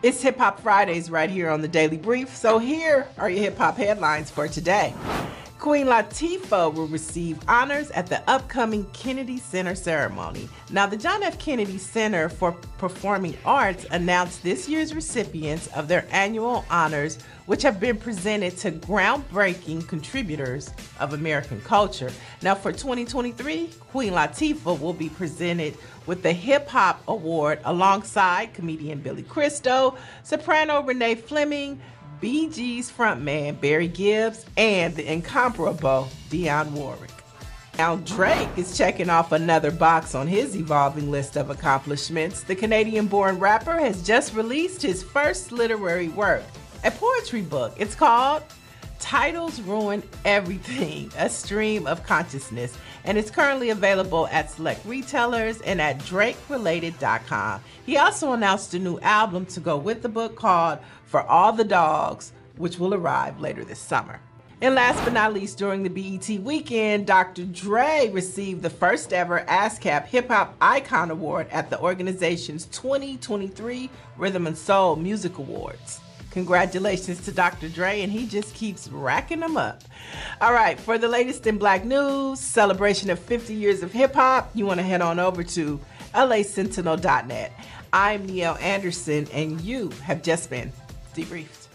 It's Hip Hop Fridays right here on the Daily Brief. So here are your hip hop headlines for today. Queen Latifah will receive honors at the upcoming Kennedy Center ceremony. Now, the John F. Kennedy Center for Performing Arts announced this year's recipients of their annual honors, which have been presented to groundbreaking contributors of American culture. Now, for 2023, Queen Latifah will be presented with the Hip Hop Award alongside comedian Billy Crystal, soprano Renee Fleming, Gees frontman Barry Gibb, and the incomparable Dionne Warwick. Now, Drake is checking off another box on his evolving list of accomplishments. The Canadian born rapper has just released his first literary work, a poetry book. It's called Titles Ruin Everything, a stream of consciousness, and it's currently available at select retailers and at drakerelated.com. He also announced a new album to go with the book called For All the Dogs, which will arrive later this summer. And last but not least, during the BET weekend, Dr. Dre received the first ever ASCAP Hip Hop Icon Award at the organization's 2023 Rhythm and Soul Music Awards. Congratulations to Dr. Dre, and he just keeps racking them up. All right, for the latest in black news, celebration of 50 years of hip hop, you want to head on over to lasentinel.net. I'm Neil Anderson, and you have just been debriefed.